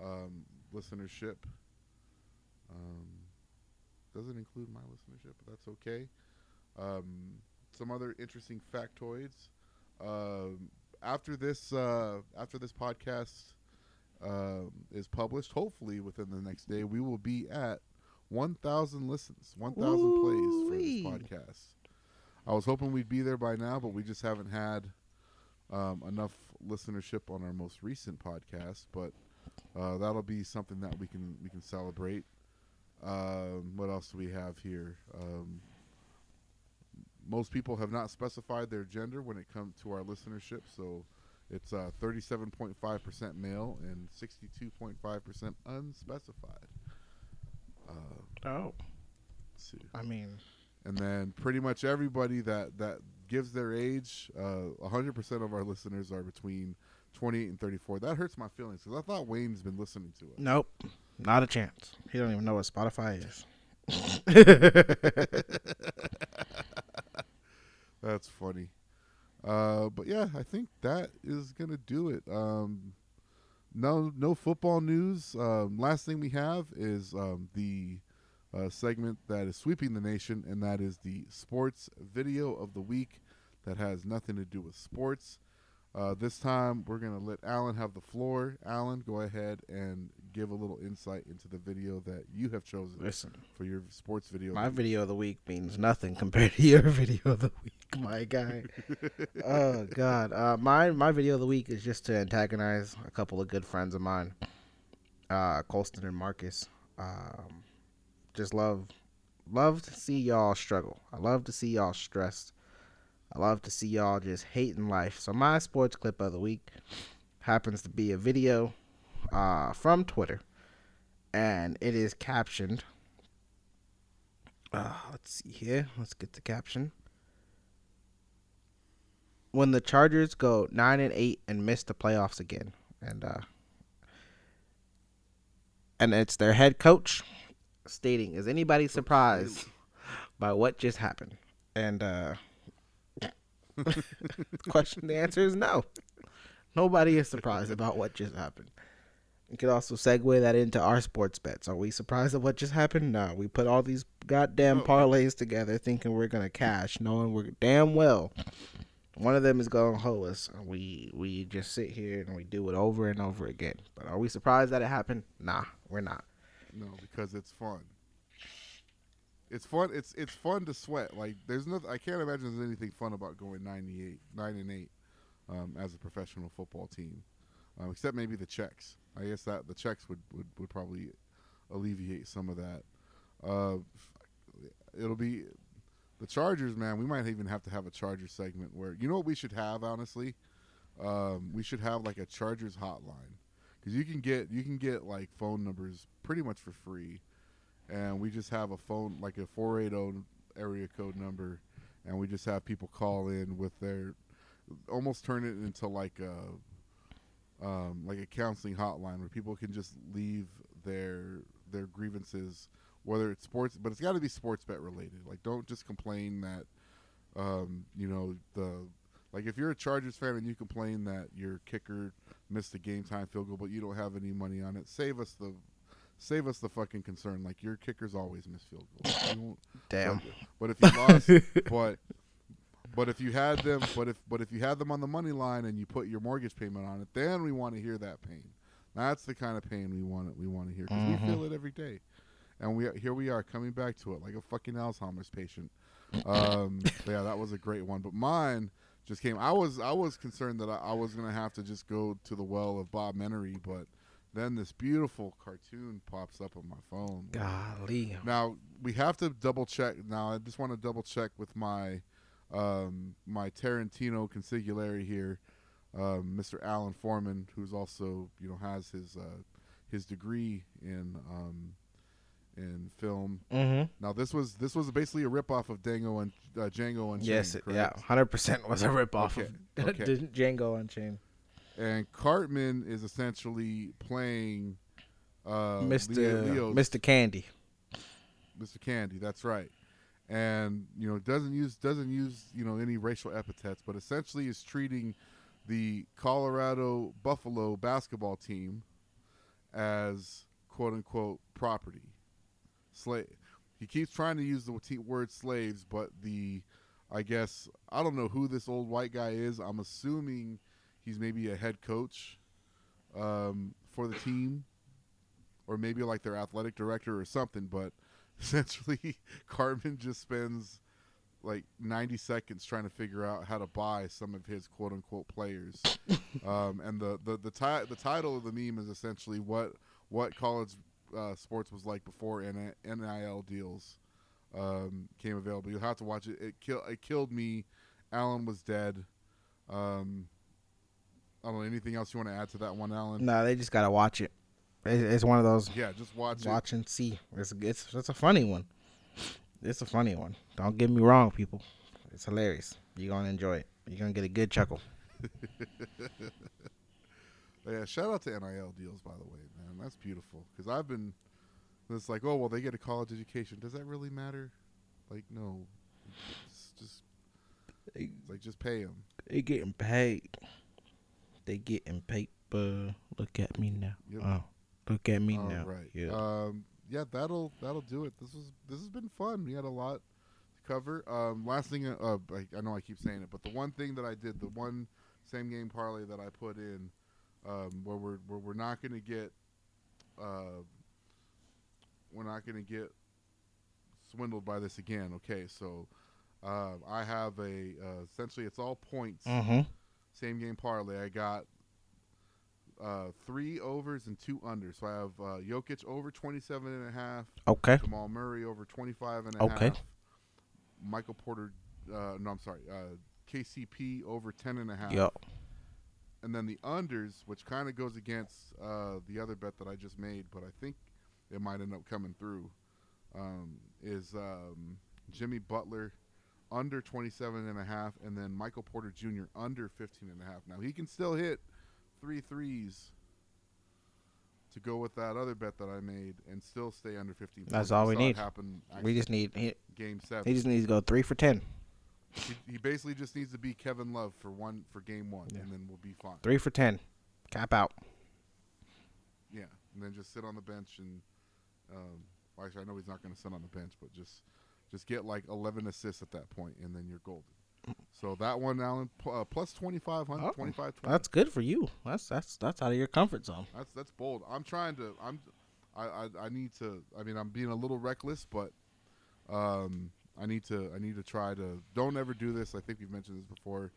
Um, listenership um, doesn't include my listenership, but that's okay. Um, some other interesting factoids. Um, after this, uh, after this podcast um is published, hopefully within the next day, we will be at 1,000 listens, 1,000 plays for this podcast. I was hoping we'd be there by now, but we just haven't had um, enough listenership on our most recent podcast. But uh, that'll be something that we can we can celebrate. Um, what else do we have here? Um, most people have not specified their gender when it comes to our listenership, so it's uh, 37.5% male and 62.5% unspecified. Uh, Oh, let's see. I mean, And then pretty much everybody that, that gives their age, uh, 100% of our listeners are between 28 and 34. That hurts my feelings because I thought Wayne's been listening to us. nope, not a chance. He don't even know what Spotify is. That's funny. Uh, but yeah, I think that is gonna do it. Um, no, no football news. Um, last thing we have is um, the uh, segment that is sweeping the nation, and that is the sports video of the week that has nothing to do with sports. Uh, this time, we're gonna let Allen have the floor. Allen, go ahead and give a little insight into the video that you have chosen Listen, for your sports video. my of the week. video of the week means nothing compared to your video of the week, my guy. oh God, uh, my my video of the week is just to antagonize a couple of good friends of mine, uh, Colston and Marcus. Um, just love, love to see y'all struggle. I love to see y'all stressed. I love to see y'all just hating life. So my sports clip of the week happens to be a video uh, from Twitter, and it is captioned. Uh, let's see here. Let's get the caption. When the Chargers go nine and eight and miss the playoffs again, and uh, and it's their head coach stating, "Is anybody surprised by what just happened?" And uh, question, the answer is no. Nobody is surprised about what just happened. You could also segue that into our sports bets. Are we surprised at what just happened? No. We put all these goddamn parlays together thinking we're gonna cash, knowing we're damn well one of them is gonna hoe us. And we we just sit here and we do it over and over again. But are we surprised that it happened? Nah, we're not. No, because it's fun. It's fun. It's it's fun to sweat. Like there's nothing. I can't imagine there's anything fun about going 98, nine and eight, um, as a professional football team, um, except maybe the checks. I guess that the checks would would, would probably alleviate some of that. Uh, it'll be the Chargers, man. We might even have to have a Chargers segment where you know what we should have. Honestly, um, we should have like a Chargers hotline because you can get you can get like phone numbers pretty much for free, and we just have a phone like a four eight zero area code number, and we just have people call in with their almost turn it into like a um, like a counseling hotline where people can just leave their their grievances, whether it's sports, but it's got to be sports bet related. Like, don't just complain that um, you know the like if you're a Chargers fan and you complain that your kicker missed a game time field goal, but you don't have any money on it, save us the save us the fucking concern. Like your kickers always miss field goals. You won't- Damn. But, but if you lost, but but if you had them, but if but if you had them on the money line and you put your mortgage payment on it, then we want to hear that pain. That's the kind of pain we want. We want to hear because Mhm. we feel it every day, and we here we are coming back to it like a fucking Alzheimer's patient. Um, yeah, that was a great one. But mine just came. I was I was concerned that I, I was gonna have to just go to the well of Bob Menery, but then this beautiful cartoon pops up on my phone. Golly. Now we have to double check. Now I just want to double check with my um, my Tarantino consigliere here, um, Mr. Allen Foreman, who's also you know has his uh, his degree in um, in film. Mm-hmm. Now this was this was basically a ripoff of Dango and uh, Django Unchained. Yes, it, yeah, hundred percent was a ripoff Okay, of okay. Django Unchained. And Cartman is essentially playing uh, Mr. Leo- Mr. Candie. Mr. Candie. That's right. And you know doesn't use doesn't use you know any racial epithets, but essentially is treating the Colorado Buffalo basketball team as quote unquote property. Slave. He keeps trying to use the word slaves, but the I guess I don't know who this old white guy is. I'm assuming he's maybe a head coach um, for the team, or maybe like their athletic director or something. But essentially, Cartman just spends like 90 seconds trying to figure out how to buy some of his quote unquote players. um, and the the the, ti- the title of the meme is essentially what what college uh, sports was like before N- NIL deals um, came available. You'll have to watch it. It kill it killed me. Allen was dead. Um, I don't know anything else you want to add to that one, Allen. No, they just gotta watch it. It- It's one of those Yeah, just watch, watch and see. It's it's it's a funny one. It's a funny one. Don't get me wrong, people. It's hilarious. You're gonna enjoy it. You're gonna get a good chuckle. Yeah, shout out to NIL deals, by the way, man. That's beautiful. Because I've been, it's like, oh well, they get a college education. Does that really matter? Like, no, just, just They, like just pay them. they getting paid. They getting paper. Look at me now. Yep. Oh, look at me All now. right. Yeah. Um, yeah, that'll that'll do it. This was this has been fun. We had a lot to cover. Um, last thing, uh, I, I know I keep saying it, but the one thing that I did, the one same game parlay that I put in, um, where we're where we're not going to get, uh, we're not going to get swindled by this again. Okay, so. Uh, I have a uh, essentially it's all points mm-hmm. Same game parlay. I got uh, three overs and two unders. So I have uh, Jokic over 27 and a half, Okay. Jamal Murray over 25 and a half, Okay. Michael Porter, uh, no, I'm sorry, uh, KCP over 10 and a half. Yo. And then the unders, which kind of goes against uh, the other bet that I just made, but I think it might end up coming through, um, is um, Jimmy Butler under 27 and a half, and then Michael Porter Jr. under 15 and a half. Now, he can still hit three threes to go with that other bet that I made and still stay under 15. That's all We we saw it need. Happen We just need he, game seven. he just needs to go three for ten. He, he basically just needs to be Kevin Love for one for game one, Yeah. and then we'll be fine. Three for ten. Cap out. Yeah, and then just sit on the bench and, um, well, actually, I know he's not going to sit on the bench, but just just get like 11 assists at that point, and then you're golden. So that one, Allen, uh, plus 2,500, Oh, 25, 20. That's good for you. That's that's that's out of your comfort zone. That's that's bold. I'm trying to. I'm. I, I I need to. I mean, I'm being a little reckless, but um, I need to. I need to try to. Don't ever do this. I think we've mentioned this before.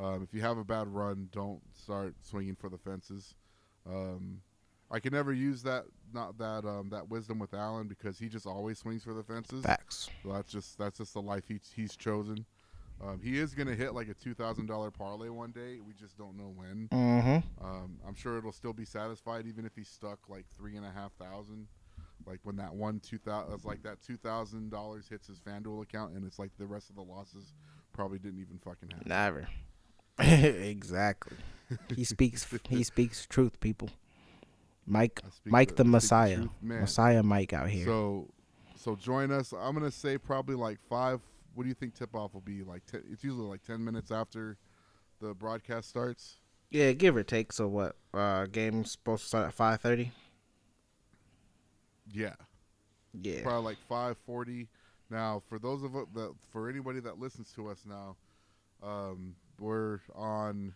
Um, if you have a bad run, don't start swinging for the fences. Um, I can never use that not that um, that wisdom with Allen because he just always swings for the fences. Facts. So that's just that's just the life he's he's chosen. Um, he is gonna hit like a two thousand dollar parlay one day. We just don't know when. Mm-hmm. Um, I'm sure it'll still be satisfied even if he's stuck like three and a half thousand. Like when that one two thousand, like that two thousand dollars hits his FanDuel account, and it's like the rest of the losses probably didn't even fucking happen. Never. exactly. He speaks. he speaks truth, people. Mike, Mike the- the Messiah, truth. Messiah Mike out here. So, so join us. I'm gonna say probably like five. What do you think tip off will be? Like ten, it's usually like ten minutes after the broadcast starts. yeah, give or take. So what? Uh, game's supposed to start at five thirty. Yeah, Yeah. probably like five forty. Now, for those of that, for anybody that listens to us now, um, we're on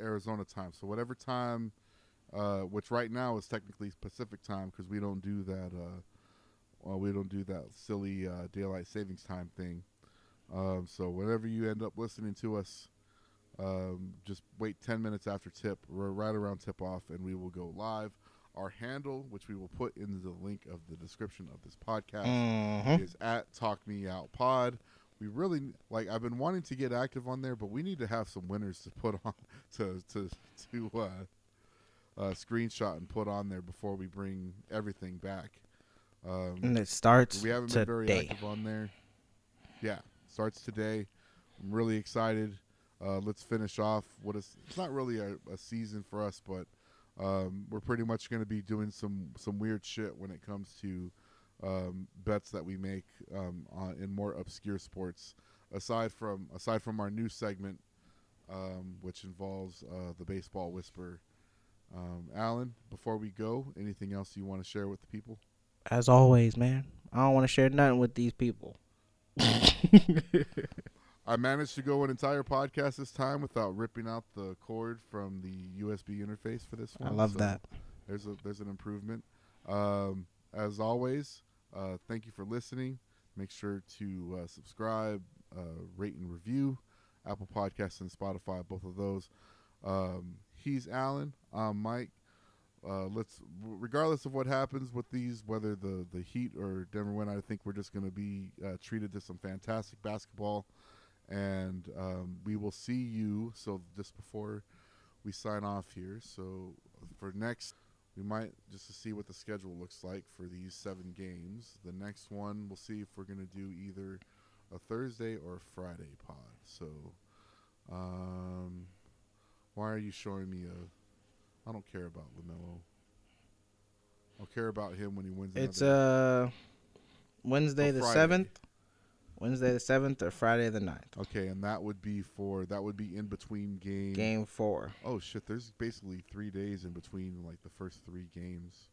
Arizona time. So whatever time, uh, which right now is technically Pacific time because we don't do that. Uh, well, we don't do that silly uh, daylight savings time thing. Um, so whenever you end up listening to us, um, just wait 10 minutes after tip, we're right around tip off, and we will go live. Our handle, which we will put in the link of the description of this podcast, Mhm. is at Talk Me Out Pod. We really like. I've been wanting to get active on there, but we need to have some winners to put on to to to uh, uh, screenshot and put on there before we bring everything back. Um, And it starts we haven't been very active on there. Yeah, starts today. I'm really excited. Uh, let's finish off what is it's not really a, a season for us, but um, we're pretty much going to be doing some some weird shit when it comes to um, bets that we make um, on, in more obscure sports. Aside from aside from our new segment, um, which involves uh, the baseball whisper. Um, Allen, before we go, anything else you want to share with the people? As always, man. I don't want to share nothing with these people. I managed to go an entire podcast this time without ripping out the cord from the USB interface for this one. I love so that. There's a there's an improvement. Um, as always, uh, thank you for listening. Make sure to uh, subscribe, uh, rate and review, Apple Podcasts and Spotify, both of those. Um, he's Allen. I'm Mike. Uh, let's, regardless of what happens with these, whether the the Heat or Denver win, I think we're just going to be uh, treated to some fantastic basketball, and um, we will see you. So just before we sign off here, so for next, we might just to see what the schedule looks like for these seven games. The next one, we'll see if we're going to do either a Thursday or a Friday pod. So, um, why are you showing me a? I don't care about Lamelo. I'll care about him when he wins. It's uh Wednesday the seventh, Wednesday the seventh, or Friday the 9th. Okay, and that would be for that would be in between game. Game four. Oh shit! There's basically three days in between like the first three games.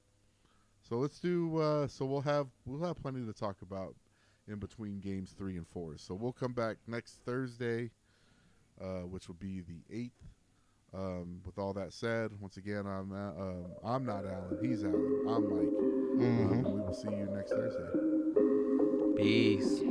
So let's do. Uh, so we'll have we'll have plenty to talk about in between games three and four. So we'll come back next Thursday, uh, which will be the eighth. Um, with all that said, once again, I'm uh, um, I'm not Allen. He's Allen. I'm Mike. Um, Mhm. and we will see you next Thursday. Peace.